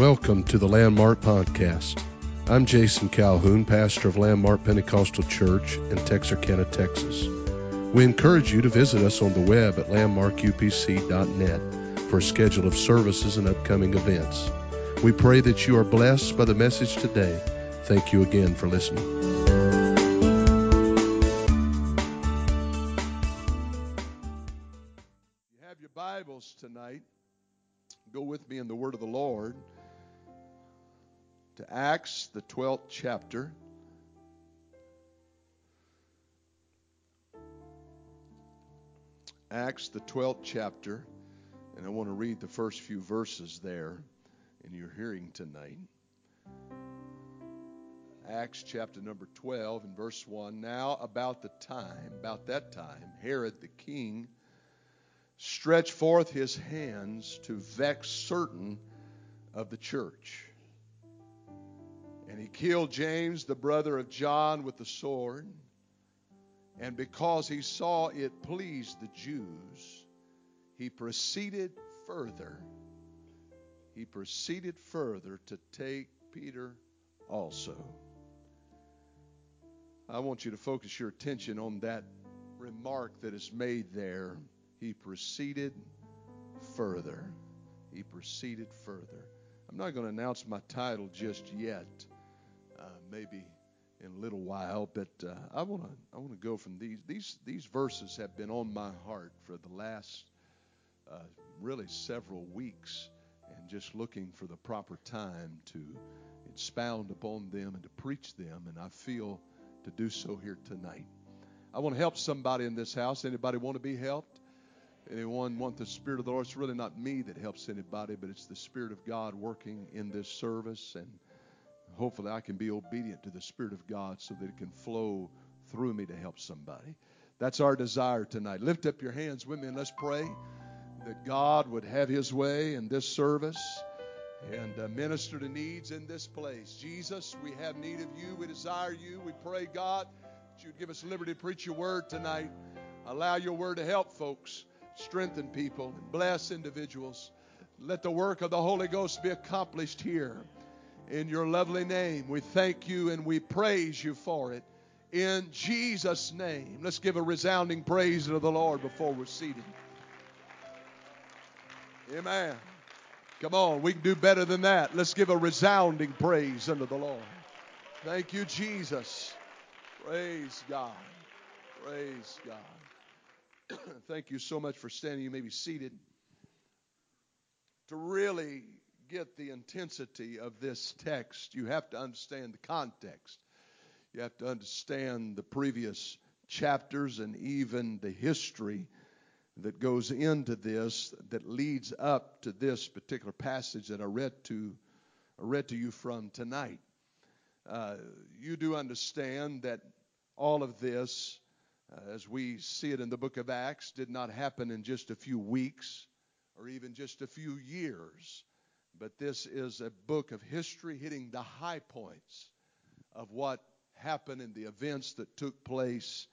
Welcome to the Landmark Podcast. I'm Jason Calhoun, pastor of Landmark Pentecostal Church in Texarkana, Texas. We encourage you to visit us on the web at landmarkupc.net for a schedule of services and upcoming events. We pray that you are blessed by the message today. Thank you again for listening. You have your Bibles tonight. Go with me in the Word of the Lord to Acts, the 12th chapter. Acts, the 12th chapter, and I want to read the first few verses there in your hearing tonight. Acts chapter number 12 and verse 1. Now, about the time, about that time, Herod the king stretched forth his hands to vex certain of the church. And he killed James, the brother of John, with the sword. And because he saw it pleased the Jews, he proceeded further. He proceeded further to take Peter also. I want you to focus your attention on that remark that is made there. He proceeded further. He proceeded further. I'm not going to announce my title just yet. Maybe in a little while, but uh, I want to I want to go from these these these verses have been on my heart for the last uh, really several weeks, and just looking for the proper time to expound upon them and to preach them, and I feel to do so here tonight. I want to help somebody in this house. Anybody want to be helped? Anyone want the Spirit of the Lord? It's really not me that helps anybody, but it's the Spirit of God working in this service and hopefully I can be obedient to the Spirit of God so that it can flow through me to help somebody. That's our desire tonight. Lift up your hands with me and let's pray that God would have His way in this service and uh, minister to needs in this place. Jesus, we have need of you. We desire you. We pray, God, that you'd give us liberty to preach your word tonight. Allow your word to help folks, strengthen people, and bless individuals. Let the work of the Holy Ghost be accomplished here in your lovely name. We thank you and we praise you for it. In Jesus' name. Let's give a resounding praise to the Lord before we're seated. Amen. Come on, we can do better than that. Let's give a resounding praise unto the Lord. Thank you, Jesus. Praise God. Praise God. Thank you so much for standing. You may be seated. To really get the intensity of this text, you have to understand the context. You have to understand the previous chapters and even the history that goes into this that leads up to this particular passage that I read to I read to you from tonight. Uh, you do understand that all of this, uh, as we see it in the book of Acts, did not happen in just a few weeks or even just a few years. But this is a book of history hitting the high points of what happened and the events that took place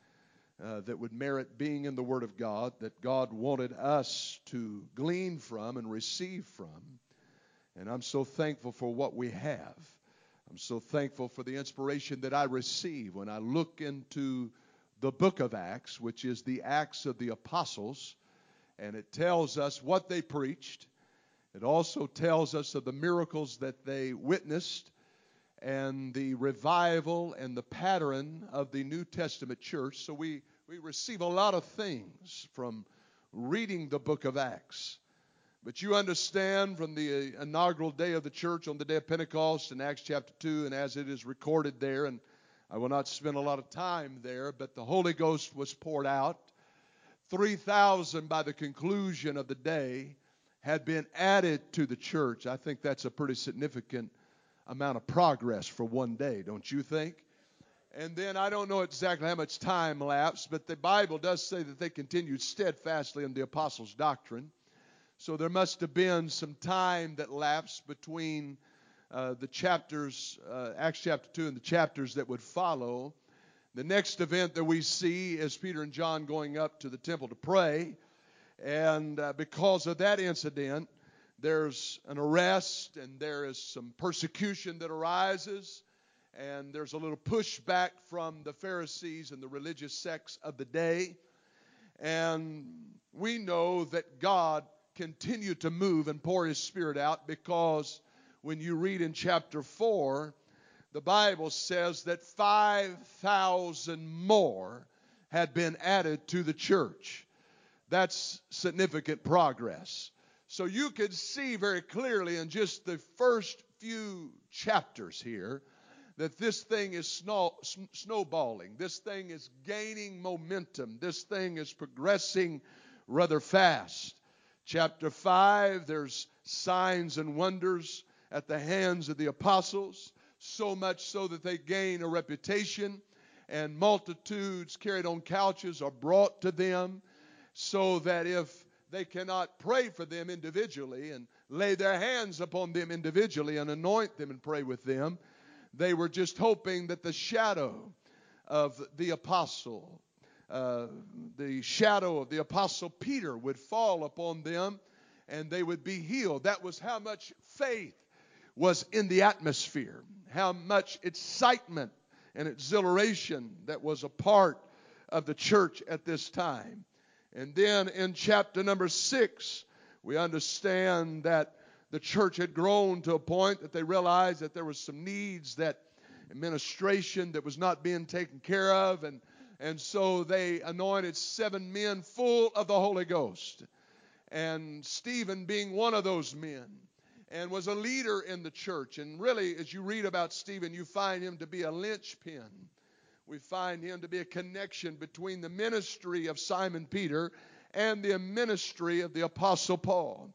uh, that would merit being in the Word of God, that God wanted us to glean from and receive from. And I'm so thankful for what we have. I'm so thankful for the inspiration that I receive when I look into the book of Acts, which is the Acts of the Apostles, and it tells us what they preached it also tells us of the miracles that they witnessed and the revival and the pattern of the New Testament church. So we, we receive a lot of things from reading the book of Acts. But you understand from the uh, inaugural day of the church on the day of Pentecost in Acts chapter 2, and as it is recorded there, and I will not spend a lot of time there, but the Holy Ghost was poured out. 3,000 by the conclusion of the day had been added to the church. I think that's a pretty significant amount of progress for one day, don't you think? And then I don't know exactly how much time lapsed, but the Bible does say that they continued steadfastly in the apostles' doctrine. So there must have been some time that lapsed between uh, the chapters, uh, Acts chapter 2, and the chapters that would follow. The next event that we see is Peter and John going up to the temple to pray. And uh, because of that incident, there's an arrest and there is some persecution that arises and there's a little pushback from the Pharisees and the religious sects of the day. And we know that God continued to move and pour his spirit out because when you read in chapter 4, the Bible says that 5,000 more had been added to the church. That's significant progress. So you could see very clearly in just the first few chapters here that this thing is snow, snowballing. This thing is gaining momentum. This thing is progressing rather fast. Chapter 5, there's signs and wonders at the hands of the apostles, so much so that they gain a reputation, and multitudes carried on couches are brought to them, so that if they cannot pray for them individually and lay their hands upon them individually and anoint them and pray with them, they were just hoping that the shadow of the apostle, uh, the shadow of the apostle Peter would fall upon them and they would be healed. That was how much faith was in the atmosphere, how much excitement and exhilaration that was a part of the church at this time. And then in chapter number six, we understand that the church had grown to a point that they realized that there was some needs that administration that was not being taken care of. And and so they anointed seven men full of the Holy Ghost. And Stephen being one of those men and was a leader in the church. And really as you read about Stephen you find him to be a linchpin we find him to be a connection between the ministry of Simon Peter and the ministry of the apostle Paul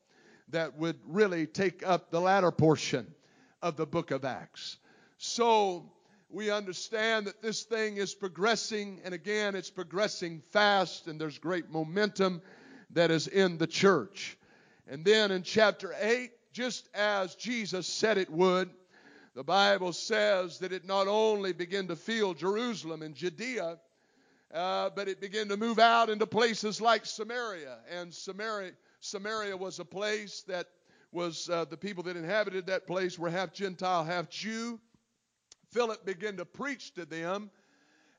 that would really take up the latter portion of the book of Acts. So we understand that this thing is progressing, and again, it's progressing fast, and there's great momentum that is in the church. And then in chapter 8, just as Jesus said it would, the Bible says that it not only began to fill Jerusalem and Judea, uh, but it began to move out into places like Samaria. And Samaria, Samaria was a place that was uh, the people that inhabited that place were half Gentile, half Jew. Philip began to preach to them,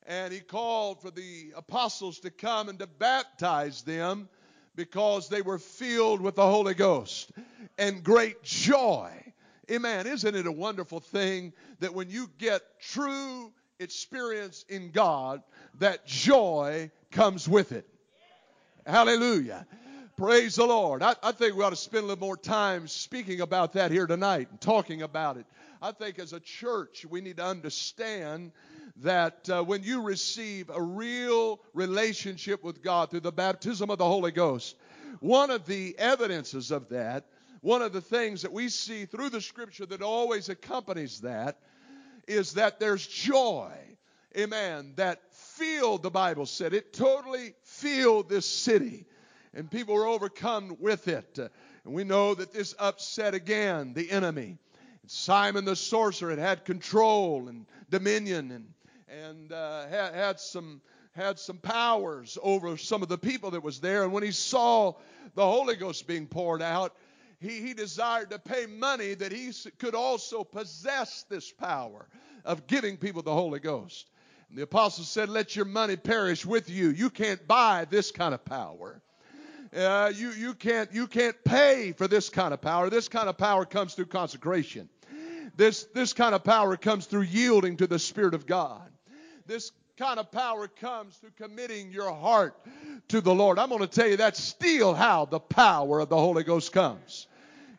and he called for the apostles to come and to baptize them because they were filled with the Holy Ghost and great joy. Amen. Isn't it a wonderful thing that when you get true experience in God, that joy comes with it? Hallelujah. Praise the Lord. I, I, think we ought to spend a little more time speaking about that here tonight and talking about it. I think as a church, we need to understand that uh, when you receive a real relationship with God through the baptism of the Holy Ghost, one of the evidences of that, one of the things that we see through the scripture that always accompanies that, is that there's joy. Amen. That filled, the Bible said, it totally filled this city and people were overcome with it. And we know that this upset again the enemy. Simon the sorcerer had had control and dominion and and uh, had, had some had some powers over some of the people that was there. And when he saw the Holy Ghost being poured out, he, he desired to pay money that he could also possess this power of giving people the Holy Ghost. And the apostle said, Let your money perish with you. You can't buy this kind of power. Uh, you, you, can't, you can't pay for this kind of power. This kind of power comes through consecration. This, this kind of power comes through yielding to the Spirit of God. This kind of power comes through committing your heart to the Lord. I'm going to tell you that's still how the power of the Holy Ghost comes.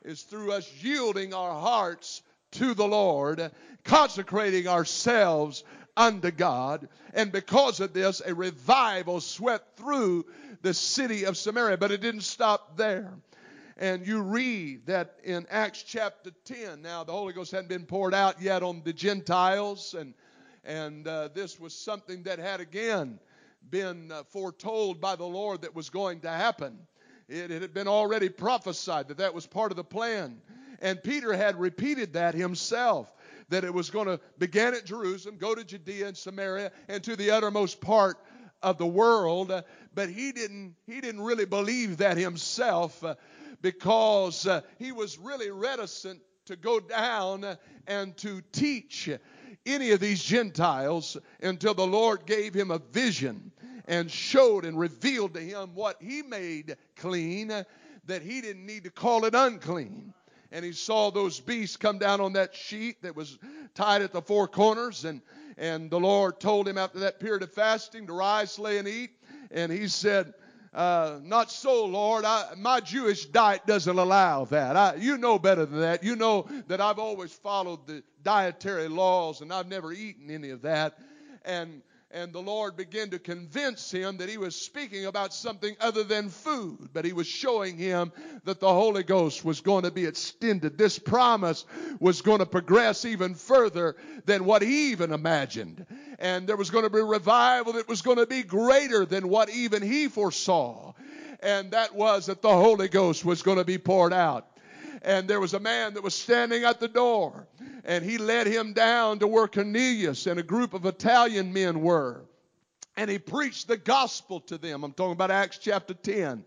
Is through us yielding our hearts to the Lord, consecrating ourselves unto God. And because of this, a revival swept through the city of Samaria. But it didn't stop there. And you read that in Acts chapter 10. Now, the Holy Ghost hadn't been poured out yet on the Gentiles. And, and uh, this was something that had again been uh, foretold by the Lord that was going to happen. It, it had been already prophesied that that was part of the plan. And Peter had repeated that himself that it was going to begin at Jerusalem, go to Judea and Samaria, and to the uttermost part of the world. But he didn't, he didn't really believe that himself. because uh, he was really reticent to go down and to teach any of these Gentiles until the Lord gave him a vision and showed and revealed to him what he made clean that he didn't need to call it unclean. And he saw those beasts come down on that sheet that was tied at the four corners. And, and the Lord told him after that period of fasting to rise, slay, and eat. And he said, uh, not so, Lord. I, my Jewish diet doesn't allow that. I, you know better than that. You know that I've always followed the dietary laws and I've never eaten any of that. And and the Lord began to convince him that he was speaking about something other than food, but he was showing him that the Holy Ghost was going to be extended. This promise was going to progress even further than what he even imagined. And there was going to be revival that was going to be greater than what even he foresaw. And that was that the Holy Ghost was going to be poured out and there was a man that was standing at the door and he led him down to where Cornelius and a group of Italian men were. And he preached the gospel to them. I'm talking about Acts chapter 10.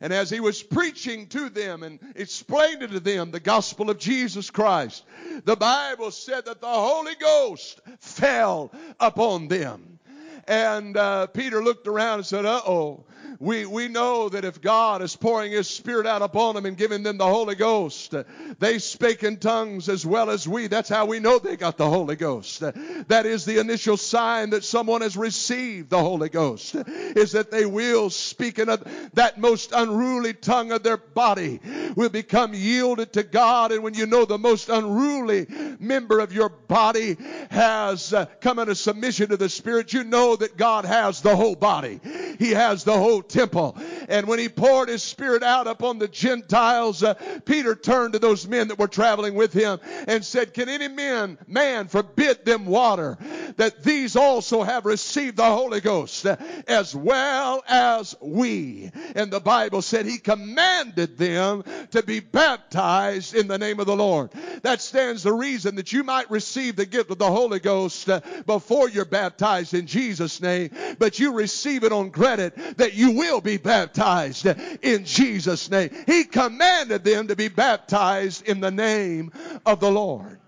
And as he was preaching to them and explaining to them the gospel of Jesus Christ, the Bible said that the Holy Ghost fell upon them. And uh, Peter looked around and said, Uh oh, we, we know that if God is pouring His Spirit out upon them and giving them the Holy Ghost, they spake in tongues as well as we. That's how we know they got the Holy Ghost. That is the initial sign that someone has received the Holy Ghost, is that they will speak in a, that most unruly tongue of their body will become yielded to God. And when you know the most unruly member of your body has uh, come into submission to the Spirit, you know that God has the whole body. He has the whole temple. And when he poured his spirit out upon the Gentiles, uh, Peter turned to those men that were traveling with him and said, Can any man, man forbid them water that these also have received the Holy Ghost uh, as well as we? And the Bible said he commanded them to be baptized in the name of the Lord. That stands the reason that you might receive the gift of the Holy Ghost uh, before you're baptized in Jesus' name, but you receive it on credit that you will be baptized in Jesus' name. He commanded them to be baptized in the name of the Lord.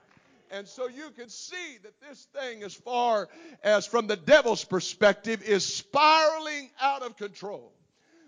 And so you can see that this thing, as far as from the devil's perspective, is spiraling out of control.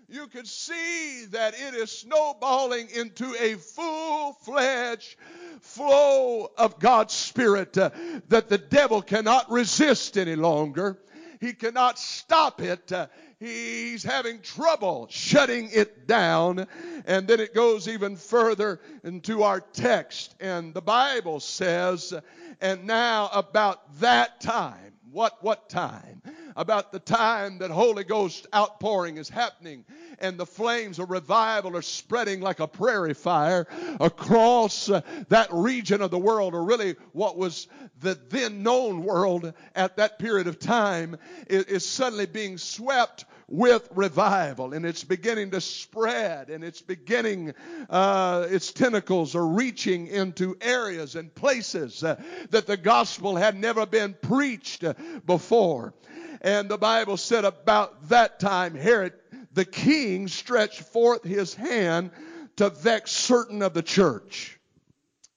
You can see that it is snowballing into a full fledged flow of God's Spirit uh, that the devil cannot resist any longer. He cannot stop it. Uh, he's having trouble shutting it down. And then it goes even further into our text. And the Bible says, and now about that time, what, what time? About the time that Holy Ghost outpouring is happening and the flames of revival are spreading like a prairie fire across uh, that region of the world, or really what was the then known world at that period of time, is, is suddenly being swept with revival and it's beginning to spread and it's beginning uh, its tentacles are reaching into areas and places uh, that the gospel had never been preached uh, before. And the bible said about that time herod the king stretched forth his hand to vex certain of the church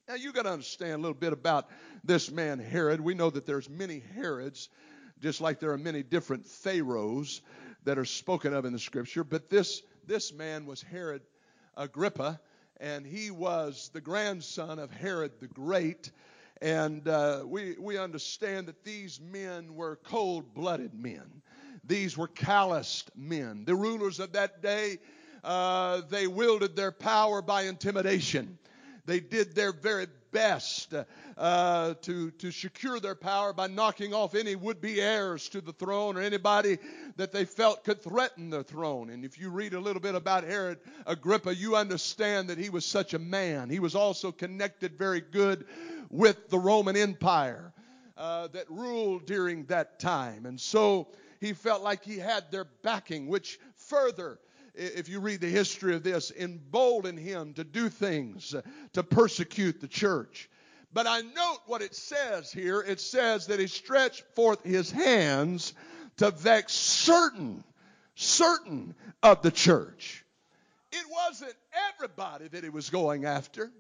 now you got to understand a little bit about this man herod we know that there's many herods just like there are many different pharaohs that are spoken of in the scripture. But this, this man was Herod Agrippa, and he was the grandson of Herod the Great. And uh, we, we understand that these men were cold blooded men. These were calloused men. The rulers of that day, uh, they wielded their power by intimidation. They did their very best uh, to, to secure their power by knocking off any would be heirs to the throne or anybody that they felt could threaten the throne. And if you read a little bit about Herod Agrippa, you understand that he was such a man. He was also connected very good with the Roman Empire uh, that ruled during that time. And so he felt like he had their backing, which further if you read the history of this, emboldened him to do things uh, to persecute the church. But I note what it says here. It says that he stretched forth his hands to vex certain, certain of the church. It wasn't everybody that he was going after.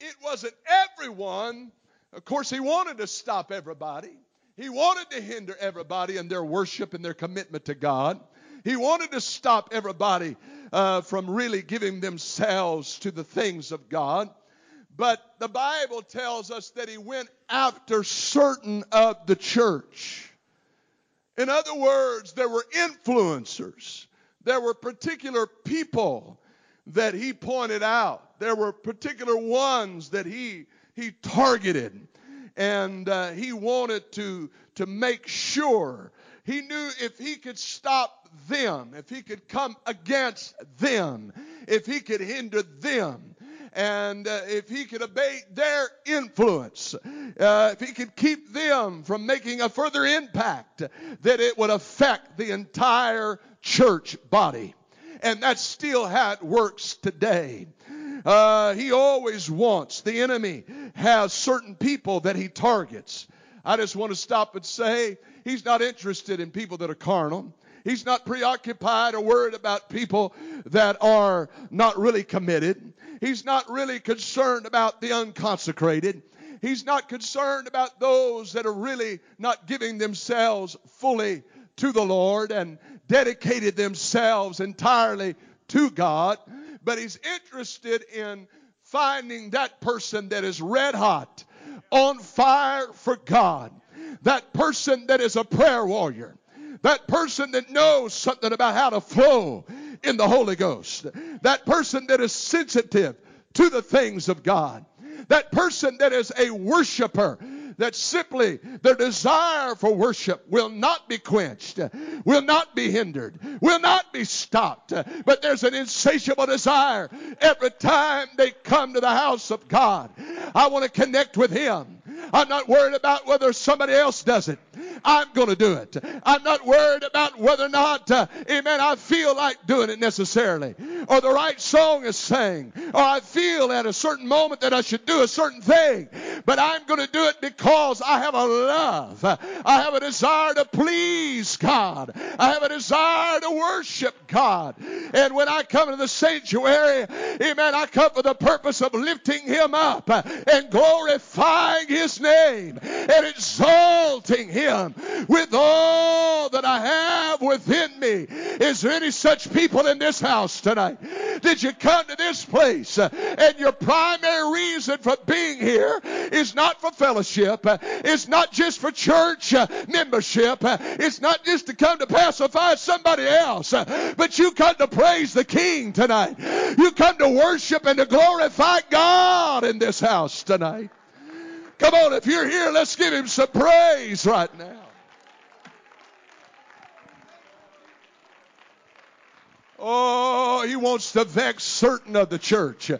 It wasn't everyone. Of course, he wanted to stop everybody. He wanted to hinder everybody in their worship and their commitment to God. He wanted to stop everybody uh, from really giving themselves to the things of God. But the Bible tells us that he went after certain of the church. In other words, there were influencers. There were particular people that he pointed out. There were particular ones that he he targeted, and uh, he wanted to to make sure he knew if he could stop them, if he could come against them, if he could hinder them, and uh, if he could abate their influence, uh, if he could keep them from making a further impact, that it would affect the entire church body. And that's still it works today. Uh, he always wants, the enemy has certain people that he targets. I just want to stop and say, he's not interested in people that are carnal. He's not preoccupied or worried about people that are not really committed. He's not really concerned about the unconsecrated. He's not concerned about those that are really not giving themselves fully to the Lord and dedicated themselves entirely to God. But he's interested in finding that person that is red hot, on fire for God. That person that is a prayer warrior. That person that knows something about how to flow in the Holy Ghost. That person that is sensitive to the things of God. That person that is a worshiper that simply their desire for worship will not be quenched, will not be hindered, will not be stopped, but there's an insatiable desire every time they come to the house of God. I want to connect with Him. I'm not worried about whether somebody else does it. I'm going to do it. I'm not worried about whether or not, uh, amen, I feel like doing it necessarily, or the right song is sang, or I feel at a certain moment that I should do a certain thing. But I'm going to do it because I have a love. I have a desire to please God. I have a desire to worship God. And when I come to the sanctuary, amen, I come for the purpose of lifting Him up and glorifying His name and exalting Him with all that I have within me. Is there any such people in this house tonight? Did you come to this place uh, and your primary reason for being here is not for fellowship, uh, it's not just for church uh, membership, it's not just to come to pacify somebody else, but you come to praise the King tonight. You come to worship and to glorify God in this house tonight. Come on, if you're here, let's give him some praise right now. Oh, he wants to vex certain of the church.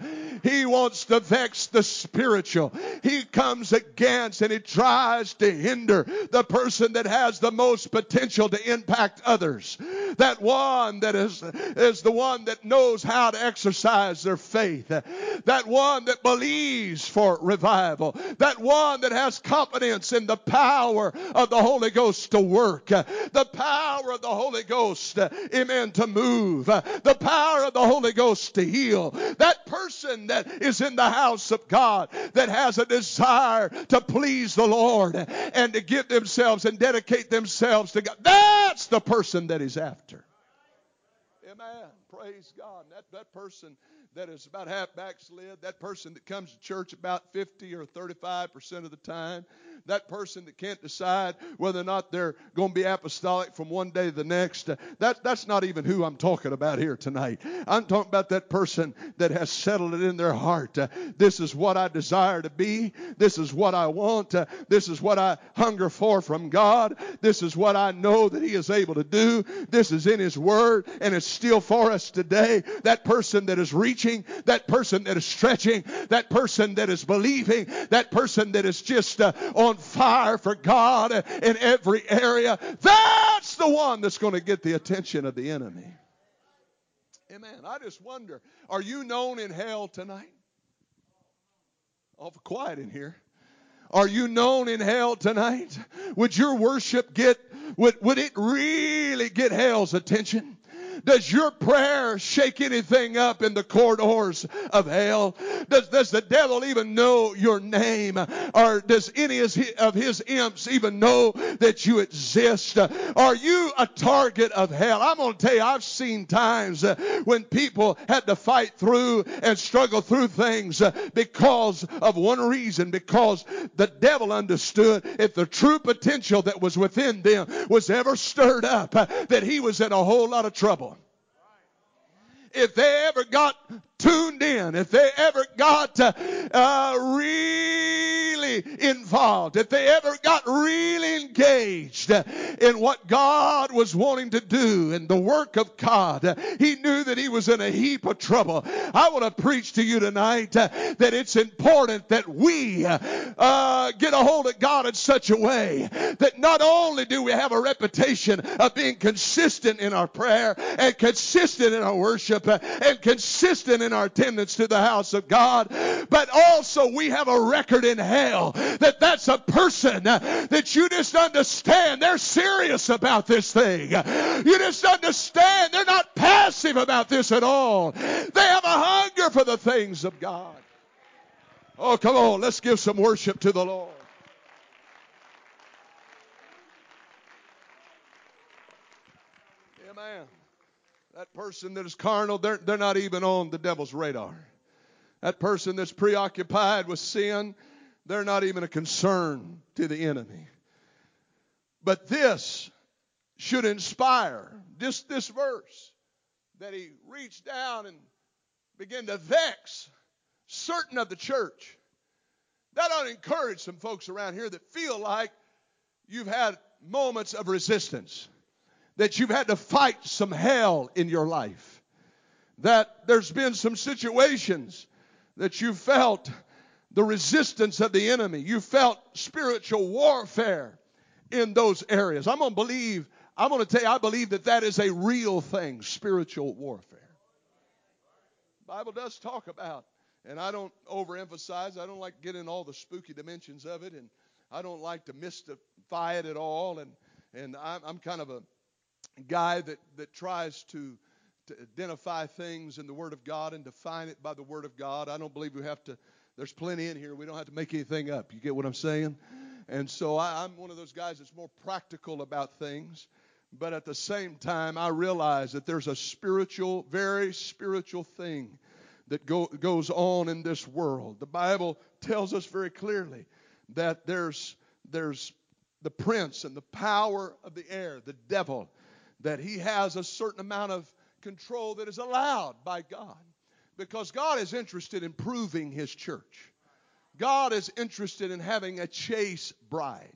He wants to vex the spiritual. He comes against and he tries to hinder the person that has the most potential to impact others. That one that is, is the one that knows how to exercise their faith. That one that believes for revival. That one that has confidence in the power of the Holy Ghost to work. The power of the Holy Ghost, amen, to move. Uh, the power of the Holy Ghost to heal. That person that is in the house of God that has a desire to please the Lord and to give themselves and dedicate themselves to God. That's the person that he's after. Amen. Praise God. That, that person that is about half backslid, that person that comes to church about 50 or 35% of the time, that person that can't decide whether or not they're going to be apostolic from one day to the next. That, that's not even who I'm talking about here tonight. I'm talking about that person that has settled it in their heart. Uh, this is what I desire to be. This is what I want. Uh, this is what I hunger for from God. This is what I know that He is able to do. This is in His Word, and it's still for us today. That person that is reaching, that person that is stretching, that person that is believing, that person that is just uh, on fire for God in every area, that's the one that's going to get the attention of the enemy. Amen. I just wonder, are you known in hell tonight? Awful quiet in here. Are you known in hell tonight? Would your worship get, would, would it really get hell's attention? Does your prayer shake anything up in the corridors of hell? Does, does the devil even know your name? Or does any of his imps even know that you exist? Are you a target of hell? I'm going to tell you, I've seen times uh, when people had to fight through and struggle through things uh, because of one reason, because the devil understood if the true potential that was within them was ever stirred up, uh, that he was in a whole lot of trouble if they ever got tuned in, if they ever got uh, uh, involved, if they ever got really engaged in what God was wanting to do in the work of God, he knew that he was in a heap of trouble. I want to preach to you tonight that it's important that we uh, get a hold of God in such a way that not only do we have a reputation of being consistent in our prayer and consistent in our worship and consistent in our attendance to the house of God, but also we have a record in hell that that's a person that you just understand they're serious about this thing. You just understand they're not passive about this at all. They have a hunger for the things of God. Oh, come on, let's give some worship to the Lord. Amen. That person that is carnal, they're, they're not even on the devil's radar. That person that's preoccupied with sin, they're not even a concern to the enemy. But this should inspire, this, this verse, that he reached down and began to vex certain of the church. That ought to encourage some folks around here that feel like you've had moments of resistance that you've had to fight some hell in your life. That there's been some situations that you felt the resistance of the enemy. You felt spiritual warfare in those areas. I'm going to believe, I'm going to tell you, I believe that that is a real thing, spiritual warfare. The Bible does talk about, and I don't overemphasize, I don't like getting all the spooky dimensions of it, and I don't like to mystify it at all, and, and I'm, I'm kind of a guy that, that tries to, to identify things in the Word of God and define it by the Word of God. I don't believe we have to, there's plenty in here. We don't have to make anything up. You get what I'm saying? And so I, I'm one of those guys that's more practical about things. But at the same time, I realize that there's a spiritual, very spiritual thing that go, goes on in this world. The Bible tells us very clearly that there's, there's the prince and the power of the air, the devil, that he has a certain amount of control that is allowed by God. Because God is interested in proving his church. God is interested in having a chaste bride.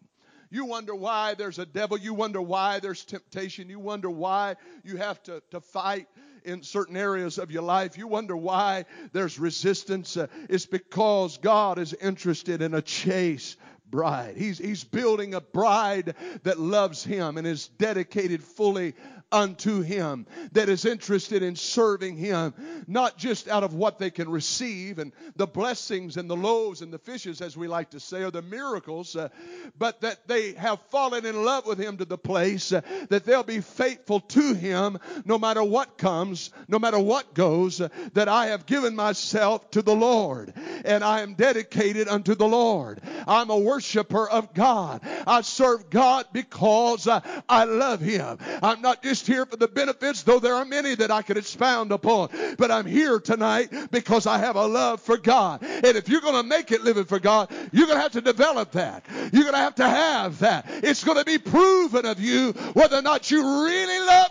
You wonder why there's a devil. You wonder why there's temptation. You wonder why you have to, to fight in certain areas of your life. You wonder why there's resistance. Uh, it's because God is interested in a chaste bride. He's, he's building a bride that loves him and is dedicated fully unto him, that is interested in serving him, not just out of what they can receive and the blessings and the loaves and the fishes, as we like to say, or the miracles, uh, but that they have fallen in love with him to the place uh, that they'll be faithful to him no matter what comes, no matter what goes, uh, that I have given myself to the Lord and I am dedicated unto the Lord. I'm a worshiper of God. I serve God because uh, I love him. I'm not just here for the benefits, though there are many that I could expound upon. But I'm here tonight because I have a love for God. And if you're going to make it living for God, you're going to have to develop that. You're going to have to have that. It's going to be proven of you whether or not you really love.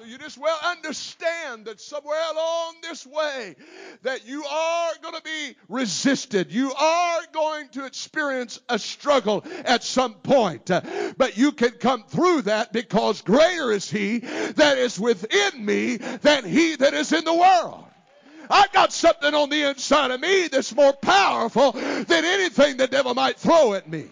So you just well understand that somewhere along this way that you are going to be resisted. You are going to experience a struggle at some point. But you can come through that because greater is he that is within me than he that is in the world. I got something on the inside of me that's more powerful than anything the devil might throw at me.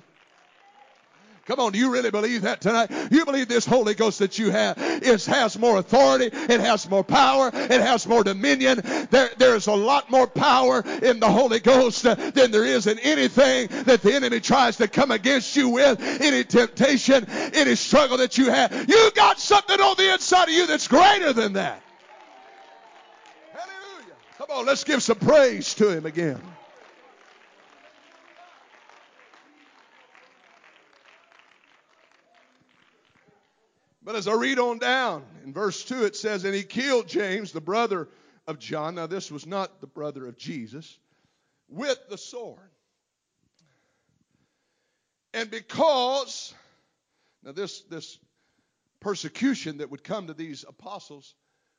Come on, do you really believe that tonight? You believe this Holy Ghost that you have is has more authority, it has more power, it has more dominion. There, there's a lot more power in the Holy Ghost than there is in anything that the enemy tries to come against you with, any temptation, any struggle that you have. You got something on the inside of you that's greater than that. Hallelujah. Come on, let's give some praise to him again. But as I read on down in verse 2, it says, And he killed James, the brother of John. Now, this was not the brother of Jesus, with the sword. And because, now this, this persecution that would come to these apostles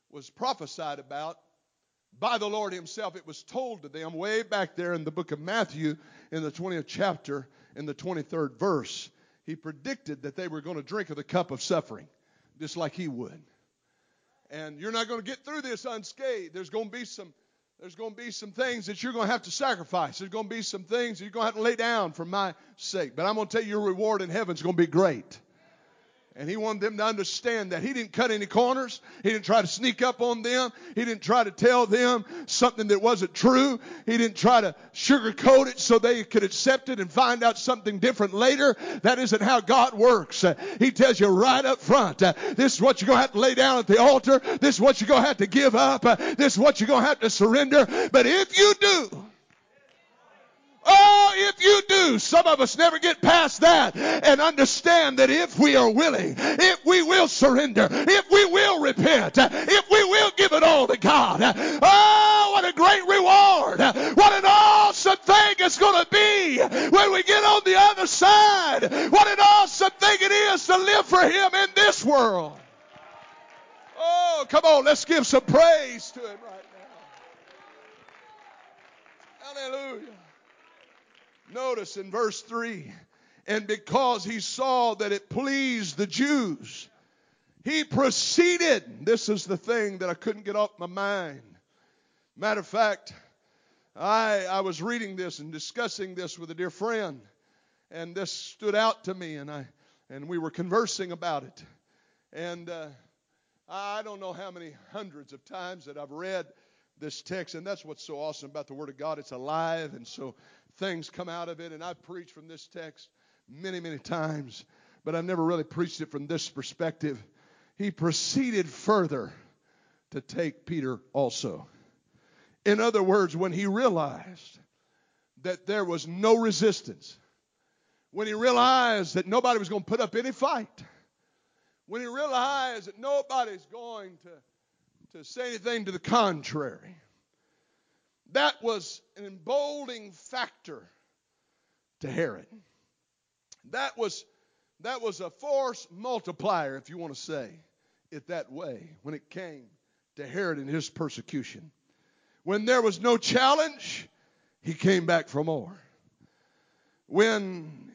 was prophesied about by the Lord Himself. It was told to them way back there in the book of Matthew in the 20th chapter, in the 23rd verse. He predicted that they were going to drink of the cup of suffering just like he would. And you're not going to get through this unscathed. There's going to be some there's going to be some things that you're going to have to sacrifice. There's going to be some things that you're going to have to lay down for my sake. But I'm going to tell you your reward in heaven is going to be great. And he wanted them to understand that he didn't cut any corners. He didn't try to sneak up on them. He didn't try to tell them something that wasn't true. He didn't try to sugarcoat it so they could accept it and find out something different later. That isn't how God works. He tells you right up front, this is what you're going to have to lay down at the altar. This is what you're going to have to give up. This is what you're going to have to surrender. But if you do, Oh, if you do, some of us never get past that and understand that if we are willing, if we will surrender, if we will repent, if we will give it all to God, oh, what a great reward. What an awesome thing it's going to be when we get on the other side. What an awesome thing it is to live for Him in this world. Oh, come on, let's give some praise to Him right now. Hallelujah. Notice in verse 3 and because he saw that it pleased the Jews, he proceeded. This is the thing that I couldn't get off my mind. Matter of fact, I, I was reading this and discussing this with a dear friend, and this stood out to me, and I and we were conversing about it. And uh, I don't know how many hundreds of times that I've read this text, and that's what's so awesome about the Word of God. It's alive, and so things come out of it. And I've preached from this text many, many times, but I've never really preached it from this perspective. He proceeded further to take Peter also. In other words, when he realized that there was no resistance, when he realized that nobody was going to put up any fight, when he realized that nobody's going to, to say anything to the contrary, that was an emboldening factor to Herod. That was, that was a force multiplier, if you want to say it that way, when it came to Herod and his persecution. When there was no challenge, he came back for more. When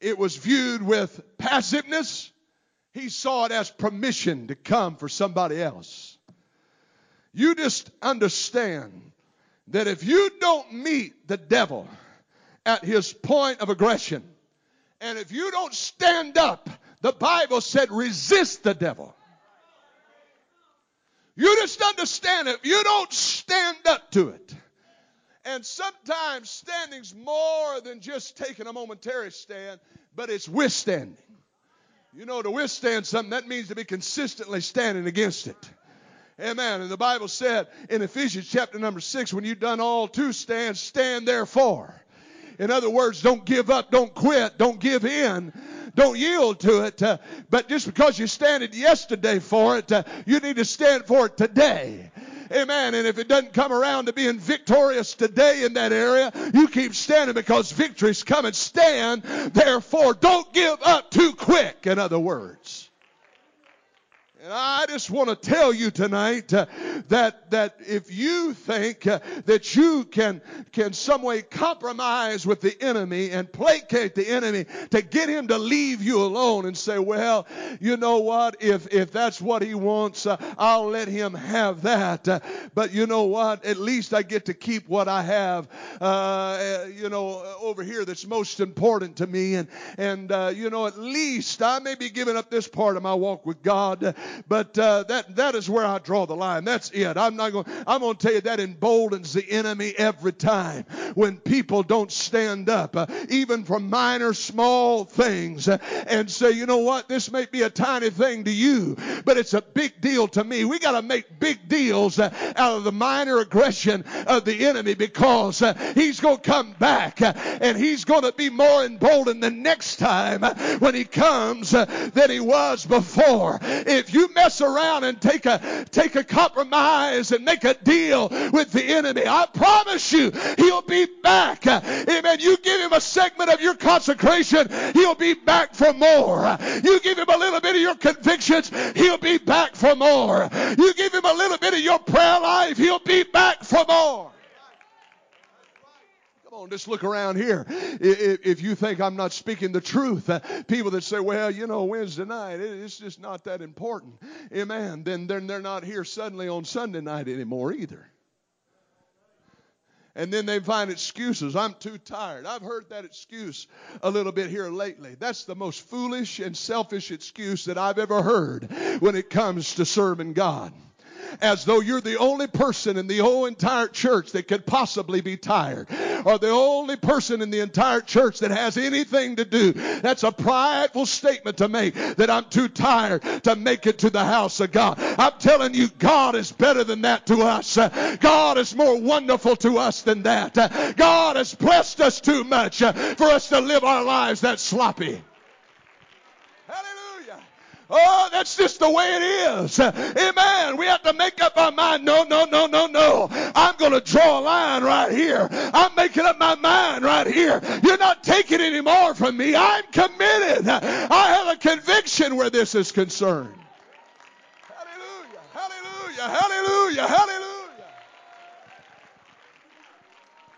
it was viewed with passiveness, he saw it as permission to come for somebody else. You just understand that if you don't meet the devil at his point of aggression, and if you don't stand up, the Bible said resist the devil. You just understand it. You don't stand up to it. And sometimes standing's more than just taking a momentary stand, but it's withstanding. You know, to withstand something, that means to be consistently standing against it. Amen. And the Bible said in Ephesians chapter number six, when you've done all to stand, stand therefore. In other words, don't give up, don't quit, don't give in, don't yield to it. Uh, but just because you standed yesterday for it, uh, you need to stand for it today. Amen. And if it doesn't come around to being victorious today in that area, you keep standing because victory's coming. Stand, therefore. Don't give up too quick, in other words. And I just want to tell you tonight uh, that that if you think uh, that you can can some way compromise with the enemy and placate the enemy to get him to leave you alone and say, well, you know what? If if that's what he wants, uh, I'll let him have that. But you know what? At least I get to keep what I have. You know, over here that's most important to me, and and you know, at least I may be giving up this part of my walk with God but uh, that that is where I draw the line. That's it. I'm not going. I'm going to tell you that emboldens the enemy every time when people don't stand up, uh, even for minor, small things, uh, and say, you know what, this may be a tiny thing to you, but it's a big deal to me. We got to make big deals uh, out of the minor aggression of the enemy because uh, he's going to come back uh, and he's going to be more emboldened the next time when he comes than he was before. If you mess around and take a take a compromise and make a deal with the enemy, I promise you he'll be back. Amen. You give him a segment of your consecration, he'll be back for more. You give him a little bit of your convictions, he'll be back for more. You give him a little bit of your prayer life, he'll be back for more on, just look around here. If you think I'm not speaking the truth, uh, people that say, well, you know, Wednesday night, it's just not that important. Amen. Then they're not here suddenly on Sunday night anymore either. And then they find excuses. I'm too tired. I've heard that excuse a little bit here lately. That's the most foolish and selfish excuse that I've ever heard when it comes to serving God as though you're the only person in the whole entire church that could possibly be tired or the only person in the entire church that has anything to do. That's a prideful statement to make that I'm too tired to make it to the house of God. I'm telling you, God is better than that to us. God is more wonderful to us than that. God has blessed us too much for us to live our lives that sloppy. Oh, that's just the way it is. Amen. We have to make up our mind. No, no, no, no, no. I'm going to draw a line right here. I'm making up my mind right here. You're not taking any more from me. I'm committed. I have a conviction where this is concerned. Hallelujah. Hallelujah. Hallelujah. Hallelujah.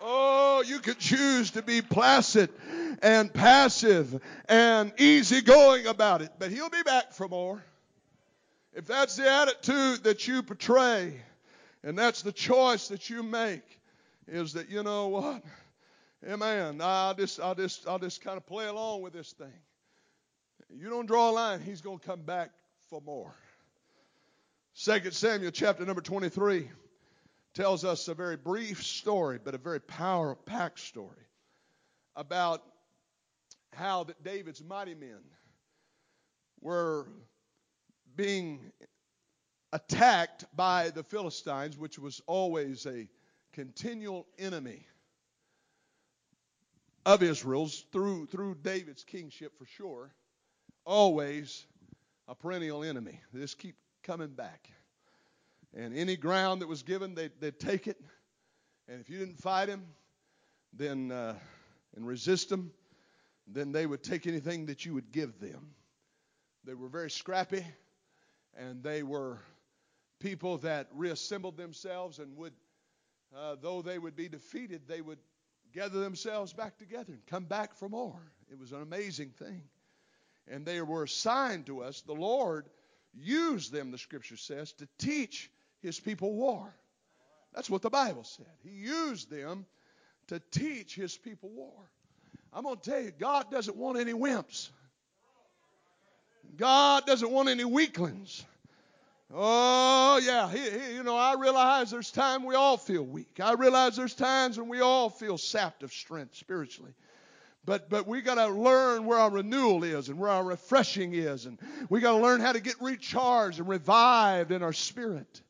Oh, you could choose to be placid and passive and easygoing about it, but he'll be back for more. If that's the attitude that you portray, and that's the choice that you make, is that you know what? Amen. I'll just I'll just I'll just kind of play along with this thing. You don't draw a line, he's gonna come back for more. Second Samuel chapter number 23 tells us a very brief story, but a very power packed story about how that David's mighty men were being attacked by the Philistines, which was always a continual enemy of Israel's through through David's kingship for sure. Always a perennial enemy. This keep coming back. And any ground that was given, they'd, they'd take it. And if you didn't fight him, then uh, and resist him, then they would take anything that you would give them. They were very scrappy, and they were people that reassembled themselves and would, uh, though they would be defeated, they would gather themselves back together and come back for more. It was an amazing thing. And they were assigned to us. The Lord used them, the scripture says, to teach his people war. That's what the Bible said. He used them to teach his people war. I'm going to tell you, God doesn't want any wimps. God doesn't want any weaklings. Oh, yeah. He, he, you know, I realize there's times we all feel weak. I realize there's times when we all feel sapped of strength spiritually. But, but we got to learn where our renewal is and where our refreshing is. And we got to learn how to get recharged and revived in our spirit.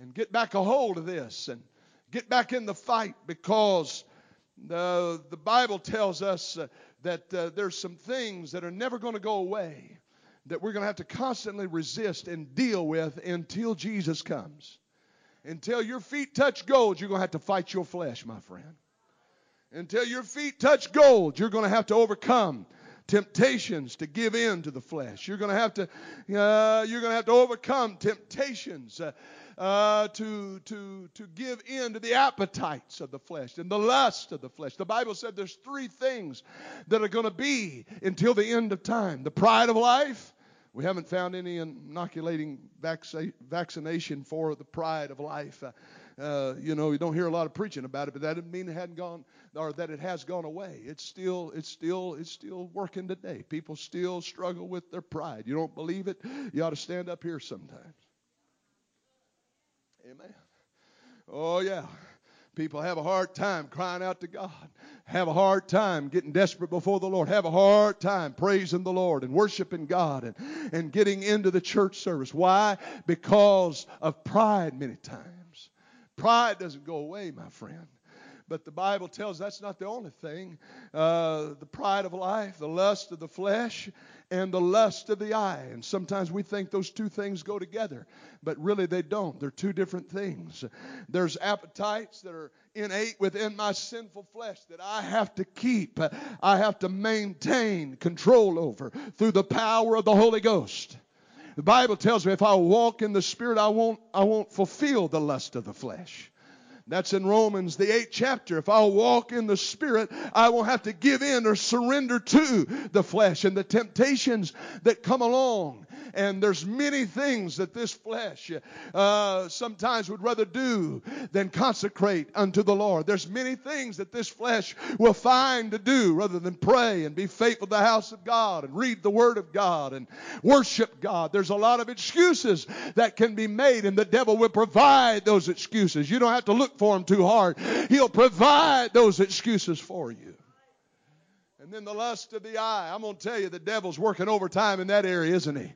And get back a hold of this and get back in the fight because the, the Bible tells us uh, that uh, there's some things that are never going to go away that we're going to have to constantly resist and deal with until Jesus comes. Until your feet touch gold, you're going to have to fight your flesh, my friend. Until your feet touch gold, you're going to have to overcome temptations to give in to the flesh. You're going to have to, uh, you're going to have to overcome temptations. Uh, uh, to, to, to give in to the appetites of the flesh and the lust of the flesh. The Bible said there's three things that are going to be until the end of time the pride of life. We haven't found any inoculating vaccination for the pride of life. Uh, uh, you know, you don't hear a lot of preaching about it, but that doesn't mean it hadn't gone or that it has gone away. It's still, it's still, it's still working today. People still struggle with their pride. You don't believe it? You ought to stand up here sometimes. Amen. Oh, yeah. People have a hard time crying out to God, have a hard time getting desperate before the Lord, have a hard time praising the Lord and worshiping God and, and getting into the church service. Why? Because of pride, many times. Pride doesn't go away, my friend. But the Bible tells that's not the only thing. Uh, the pride of life, the lust of the flesh, and the lust of the eye. And sometimes we think those two things go together, but really they don't. They're two different things. There's appetites that are innate within my sinful flesh that I have to keep, I have to maintain control over through the power of the Holy Ghost. The Bible tells me if I walk in the Spirit, I won't, I won't fulfill the lust of the flesh. That's in Romans, the eighth chapter. If I'll walk in the Spirit, I won't have to give in or surrender to the flesh and the temptations that come along. And there's many things that this flesh uh, sometimes would rather do than consecrate unto the Lord. There's many things that this flesh will find to do rather than pray and be faithful to the house of God and read the Word of God and worship God. There's a lot of excuses that can be made, and the devil will provide those excuses. You don't have to look for him too hard. He'll provide those excuses for you. And then the lust of the eye. I'm going to tell you, the devil's working overtime in that area, isn't he?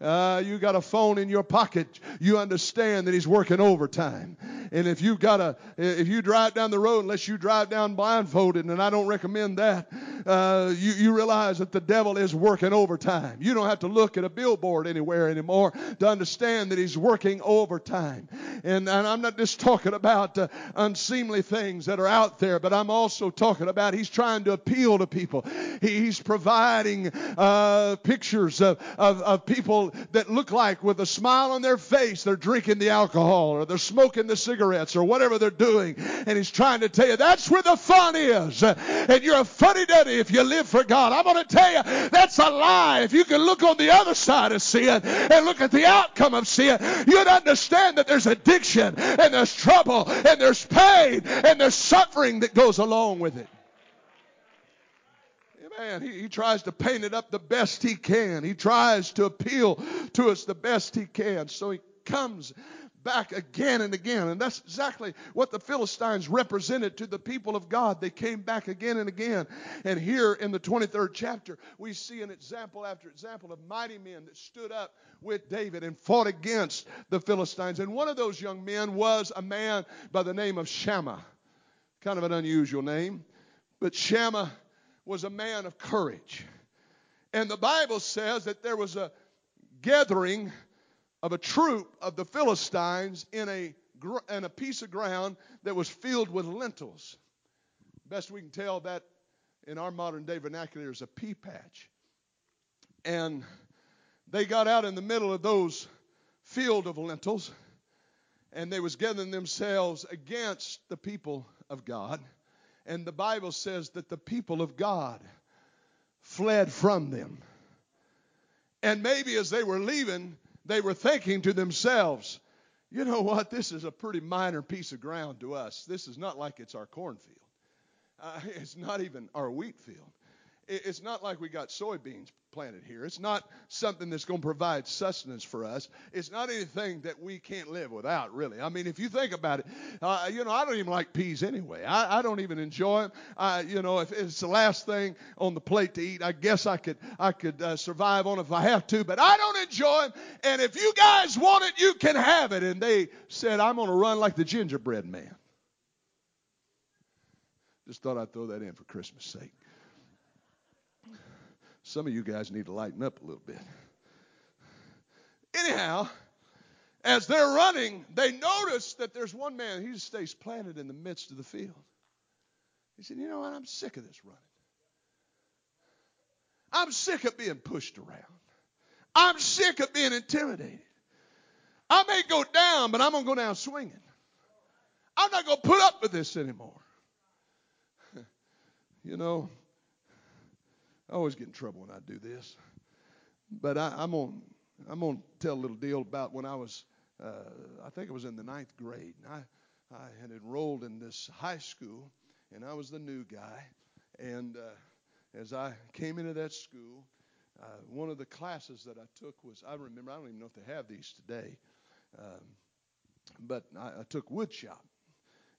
Uh, you got a phone in your pocket, you understand that he's working overtime. And if you got a, if you drive down the road, unless you drive down blindfolded, and I don't recommend that, uh, you, you realize that the devil is working overtime. You don't have to look at a billboard anywhere anymore to understand that he's working overtime. And, and I'm not just talking about uh, unseemly things that are out there, but I'm also talking about he's trying to appeal to people. He's providing uh, pictures of, of, of people that look like with a smile on their face they're drinking the alcohol or they're smoking the cigarettes or whatever they're doing. And he's trying to tell you that's where the fun is. And you're a funny duddy if you live for God. I'm going to tell you that's a lie. If you can look on the other side of sin and look at the outcome of sin, you'd understand that there's addiction and there's trouble and there's pain and there's suffering that goes along with it. Man, he, he tries to paint it up the best he can. He tries to appeal to us the best he can. So he comes back again and again. And that's exactly what the Philistines represented to the people of God. They came back again and again. And here in the 23rd chapter, we see an example after example of mighty men that stood up with David and fought against the Philistines. And one of those young men was a man by the name of Shammah. Kind of an unusual name. But Shammah was a man of courage. And the Bible says that there was a gathering of a troop of the Philistines in a, in a piece of ground that was filled with lentils. Best we can tell that in our modern day vernacular is a pea patch. And they got out in the middle of those field of lentils and they was gathering themselves against the people of God. And the Bible says that the people of God fled from them. And maybe as they were leaving, they were thinking to themselves, you know what? This is a pretty minor piece of ground to us. This is not like it's our cornfield. Uh, it's not even our wheat field. It's not like we got soybeans planted here. It's not something that's going to provide sustenance for us. It's not anything that we can't live without, really. I mean, if you think about it, uh, you know, I don't even like peas anyway. I, I don't even enjoy them. I, you know, if it's the last thing on the plate to eat, I guess I could I could uh, survive on if I have to. But I don't enjoy them. And if you guys want it, you can have it. And they said, I'm going to run like the gingerbread man. Just thought I'd throw that in for Christmas' sake. Some of you guys need to lighten up a little bit. Anyhow, as they're running, they notice that there's one man, he just stays planted in the midst of the field. He said, You know what? I'm sick of this running. I'm sick of being pushed around. I'm sick of being intimidated. I may go down, but I'm going to go down swinging. I'm not going to put up with this anymore. you know, I always get in trouble when I do this. But I, am going I'm going to tell a little deal about when I was, uh, I think it was in the ninth grade. And I, I had enrolled in this high school, and I was the new guy. And uh, as I came into that school, uh, one of the classes that I took was, I remember, I don't even know if they have these today, um, but I, I took wood shop.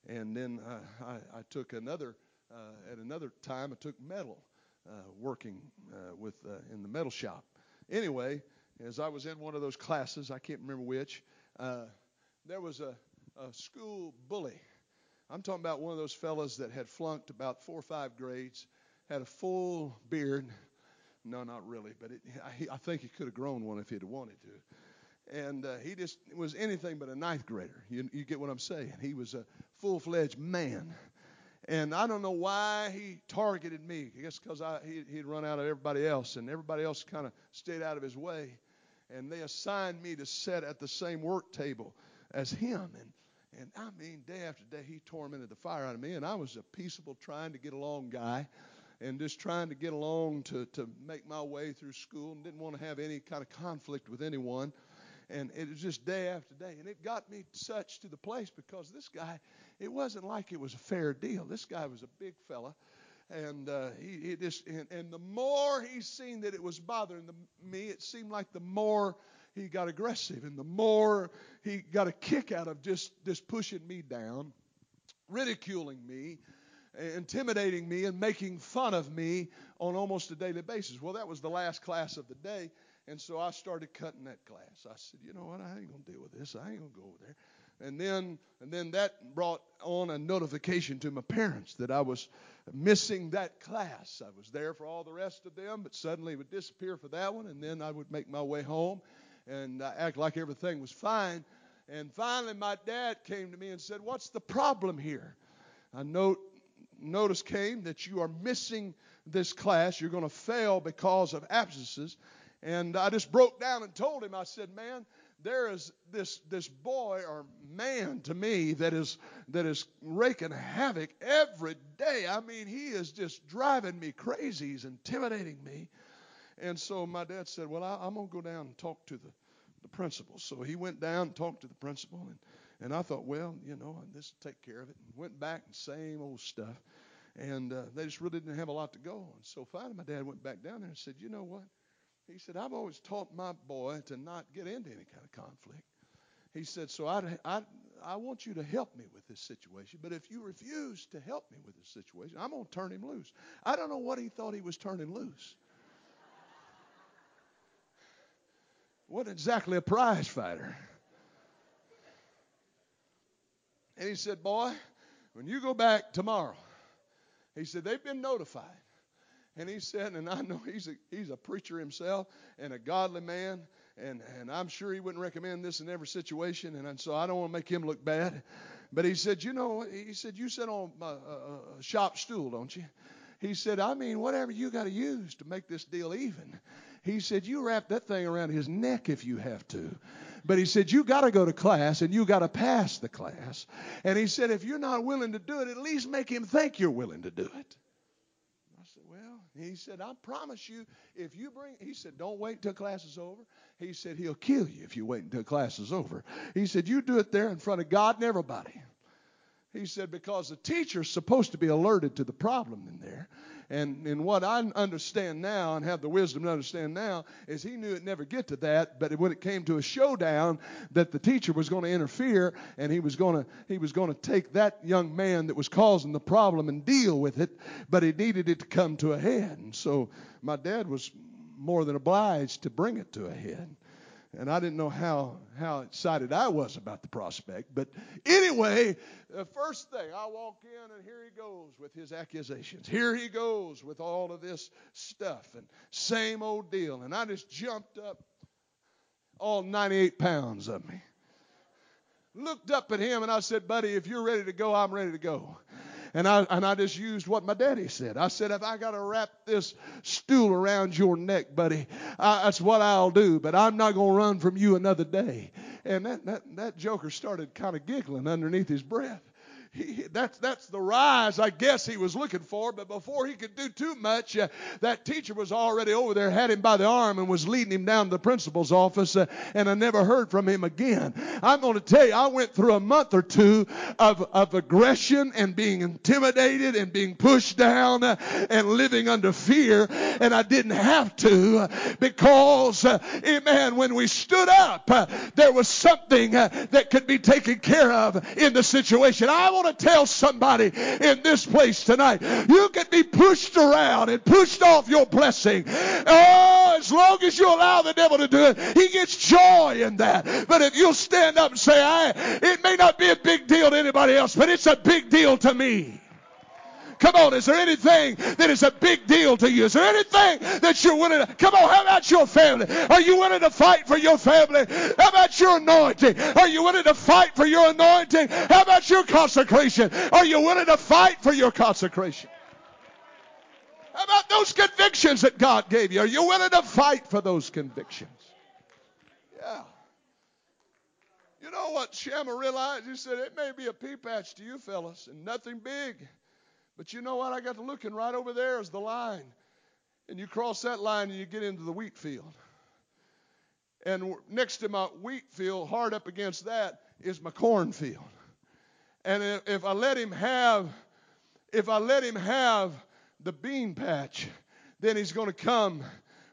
And then uh, I, I took another, uh, at another time, I took metal, working uh, with uh, in the metal shop. Anyway, as I was in one of those classes, I can't remember which, uh, there was a, a school bully. I'm talking about one of those fellas that had flunked about four or five grades, had a full beard. No, not really, but it, I, I think he could have grown one if he'd wanted to. And uh, he just was anything but a ninth grader. You, you get what I'm saying? He was a full fledged man. And I don't know why he targeted me. I guess because he, he'd run out of everybody else, and everybody else kind of stayed out of his way. And they assigned me to sit at the same work table as him. And and I mean, day after day, he tormented the fire out of me. And I was a peaceable, trying to get along guy and just trying to get along to, to make my way through school and didn't want to have any kind of conflict with anyone. And it was just day after day. And it got me such to the place because this guy, it wasn't like it was a fair deal. This guy was a big fella. And uh, he, he just and, and the more he seen that it was bothering the, me, it seemed like the more he got aggressive, and the more he got a kick out of just just pushing me down, ridiculing me, intimidating me, and making fun of me on almost a daily basis. Well, that was the last class of the day. And so I started cutting that class. I said, you know what? I ain't gonna deal with this. I ain't gonna go over there. And then, and then that brought on a notification to my parents that I was missing that class. I was there for all the rest of them, but suddenly it would disappear for that one, and then I would make my way home and act like everything was fine. And finally, my dad came to me and said, "What's the problem here?" I note notice came that you are missing this class. You're going to fail because of absences. And I just broke down and told him, I said, man, there is this this boy or man to me that is that is raking havoc every day. I mean, he is just driving me crazy. He's intimidating me. And so my dad said, Well, I, am to go down and talk to the, the principal. So he went down and talked to the principal. And, and I thought, Well, you know, this will take care of it. And went back and same old stuff. And uh, they just really didn't have a lot to go on. So finally, my dad went back down there and said, You know what? He said, I've always taught my boy to not get into any kind of conflict. He said, So I, I, I want you to help me with this situation. But if you refuse to help me with this situation, I'm going to turn him loose. I don't know what he thought he was turning loose. wasn't exactly a prize fighter. And he said, Boy, when you go back tomorrow, he said, they've been notified. And he said, and I know he's a, he's a preacher himself and a godly man, and, and I'm sure he wouldn't recommend this in every situation, and, so I don't want to make him look bad. But he said, you know, he said, you sit on a, a shop stool, don't you? He said, I mean, whatever you got to use to make this deal even. He said, You wrap that thing around his neck if you have to. But he said, You got to go to class and you got to pass the class. And he said, If you're not willing to do it, at least make him think you're willing to do it. He said, I promise you, if you bring, he said, Don't wait until class is over. He said, He'll kill you if you wait until class is over. He said, You do it there in front of God and everybody. He said, Because the teacher's supposed to be alerted to the problem in there. And, and what I understand now and have the wisdom to understand now is he knew it never get to that, but when it came to a showdown, that the teacher was going to interfere and he was going to he was going to take that young man that was causing the problem and deal with it, but he needed it to come to a head. And so my dad was more than obliged to bring it to a head and I didn't know how how excited I was about the prospect. But anyway, the first thing I walk in and here he goes with his accusations. Here he goes with all of this stuff and same old deal. And I just jumped up, all 98 pounds of me. Looked up at him and I said, "Buddy, if you're ready to go, I'm ready to go." And I and I just used what my daddy said. I said, if I got to wrap this stool around your neck, buddy, I, that's what I'll do. But I'm not going to run from you another day. And that that, that joker started kind of giggling underneath his breath he, that's, that's the rise I guess he was looking for. But before he could do too much, uh, that teacher was already over there, had him by the arm, and was leading him down to the principal's office. Uh, and I never heard from him again. I'm going to tell you, I went through a month or two of, of aggression and being intimidated and being pushed down uh, and living under fear. And I didn't have to uh, because, uh, amen, when we stood up, uh, there was something that could be taken care of in the situation. I want to tell somebody in this place tonight, you can be pushed around and pushed off your blessing. Oh, as long as you allow the devil to do it, he gets joy in that. But if you'll stand up and say, I, it may not be a big deal to anybody else, but it's a big deal to me. Come on, is there anything that is a big deal to you? Is there anything that you're willing to? Come on, how about your family? Are you willing to fight for your family? How about your anointing? Are you willing to fight for your anointing? How about your consecration? Are you willing to fight for your consecration? How about those convictions that God gave you? Are you willing to fight for those convictions? Yeah. You know what Shammah realized? He said, It may be a pea patch to you fellas and nothing big. But you know what? I got to looking right over there is the line. And you cross that line and you get into the wheat field. And next to my wheat field, hard up against that, is my cornfield. And if I let him have, if I let him have the bean patch, then he's going to come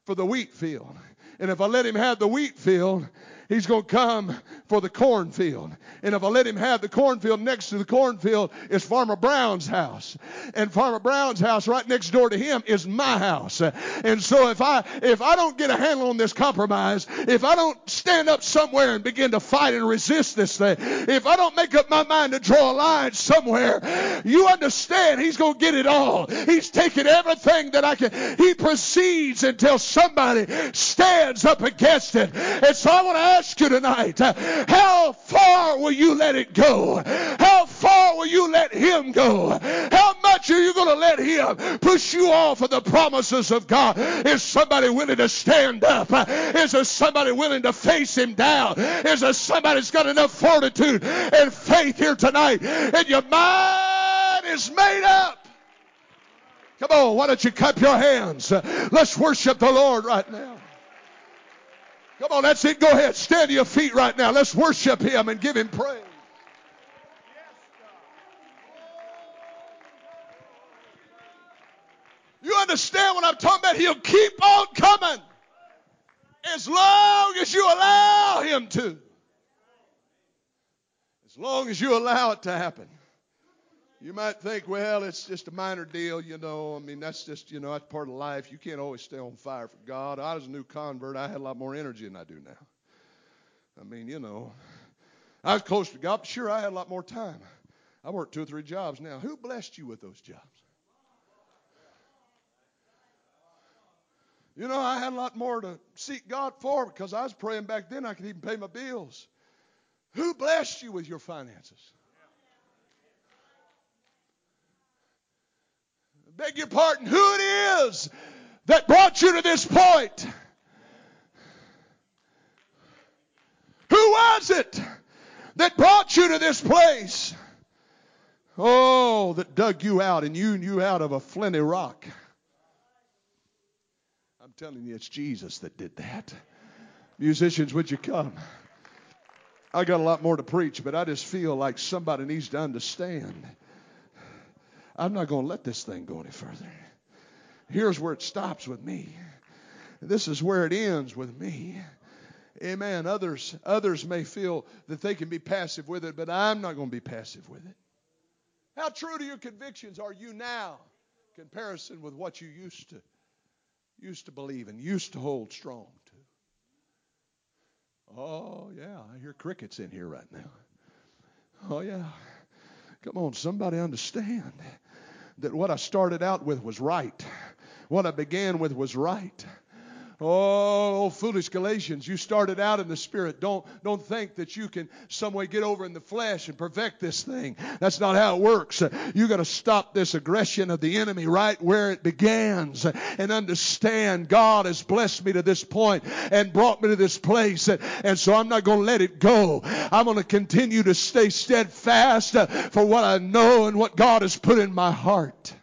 for the wheat field. And if I let him have the wheat field, He's going to come for the cornfield. And if I let him have the cornfield next to the cornfield is Farmer Brown's house. And Farmer Brown's house right next door to him is my house. And so if I if I don't get a handle on this compromise, if I don't stand up somewhere and begin to fight and resist this thing, if I don't make up my mind to draw a line somewhere, you understand he's going to get it all. He's taking everything that I can. He proceeds until somebody stands up against it. And so I want to ask you tonight how far will you let it go? How far will you let Him go? How much are you going to let Him push you off of the promises of God? Is somebody willing to stand up? Is there somebody willing to face Him down? Is there somebody that's got enough fortitude and faith here tonight? And your mind is made up. Come on, why don't you clap your hands? Let's worship the Lord right now. Come on, that's it. Go ahead. Stand to your feet right now. Let's worship Him and give Him praise. You understand what I'm talking about? He'll keep on coming as long as you allow Him to. As long as you allow it to happen. You might think, well, it's just a minor deal, you know. I mean, that's just, you know, that's part of life. You can't always stay on fire for God. I was a new convert. I had a lot more energy than I do now. I mean, you know, I was close to God, but sure, I had a lot more time. I worked two or three jobs now. Who blessed you with those jobs? You know, I had a lot more to seek God for because I was praying back then I could even pay my bills. Who blessed you with your finances? Beg your pardon, who it is that brought you to this point. Who was it that brought you to this place? Oh, that dug you out and you you out of a flinty rock. I'm telling you, it's Jesus that did that. Musicians, would you come? I got a lot more to preach, but I just feel like somebody needs to understand I'm not going to let this thing go any further. Here's where it stops with me. This is where it ends with me. Amen. Others, others may feel that they can be passive with it, but I'm not going to be passive with it. How true to your convictions are you now, comparison with what you used to used to believe and used to hold strong to? Oh yeah, I hear crickets in here right now. Oh yeah. Come on, somebody understand that what I started out with was right. What I began with was right. Oh, foolish Galatians, you started out in the spirit. Don't, don't think that you can some way get over in the flesh and perfect this thing. That's not how it works. You got to stop this aggression of the enemy right where it begins and understand God has blessed me to this point and brought me to this place. And so I'm not going to let it go. I'm going to continue to stay steadfast for what I know and what God has put in my heart.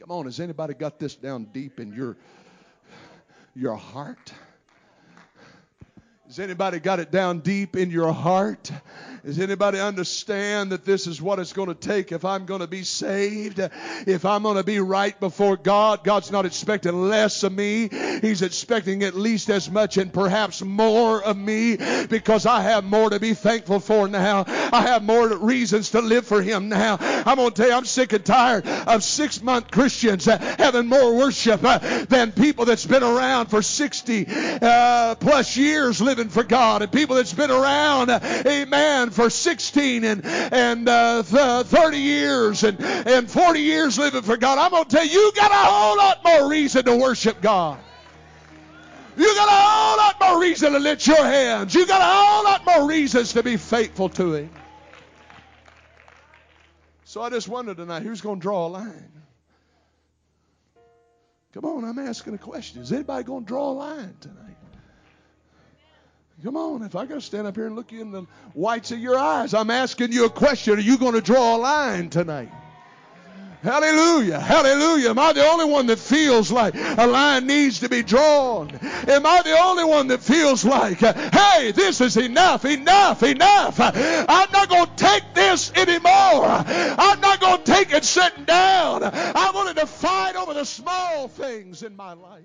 Come on, has anybody got this down deep in your your heart? Has anybody got it down deep in your heart? Does anybody understand that this is what it's going to take if I'm going to be saved? If I'm going to be right before God, God's not expecting less of me. He's expecting at least as much and perhaps more of me because I have more to be thankful for now. I have more reasons to live for Him now. I'm going to tell you, I'm sick and tired of six month Christians uh, having more worship uh, than people that's been around for 60 uh, plus years living for God and people that's been around, uh, amen, for 16 and, and uh, 30 years and, and 40 years living for God, I'm going to tell you, you got a whole lot more reason to worship God. You got a whole lot more reason to lift your hands. You got a whole lot more reasons to be faithful to Him. So I just wonder tonight who's going to draw a line? Come on, I'm asking a question. Is anybody going to draw a line tonight? Come on, if I got to stand up here and look you in the whites of your eyes, I'm asking you a question. Are you going to draw a line tonight? Hallelujah. Hallelujah. Am I the only one that feels like a line needs to be drawn? Am I the only one that feels like, hey, this is enough, enough, enough? I'm not going to take this anymore. I'm not going to take it sitting down. I wanted to fight over the small things in my life.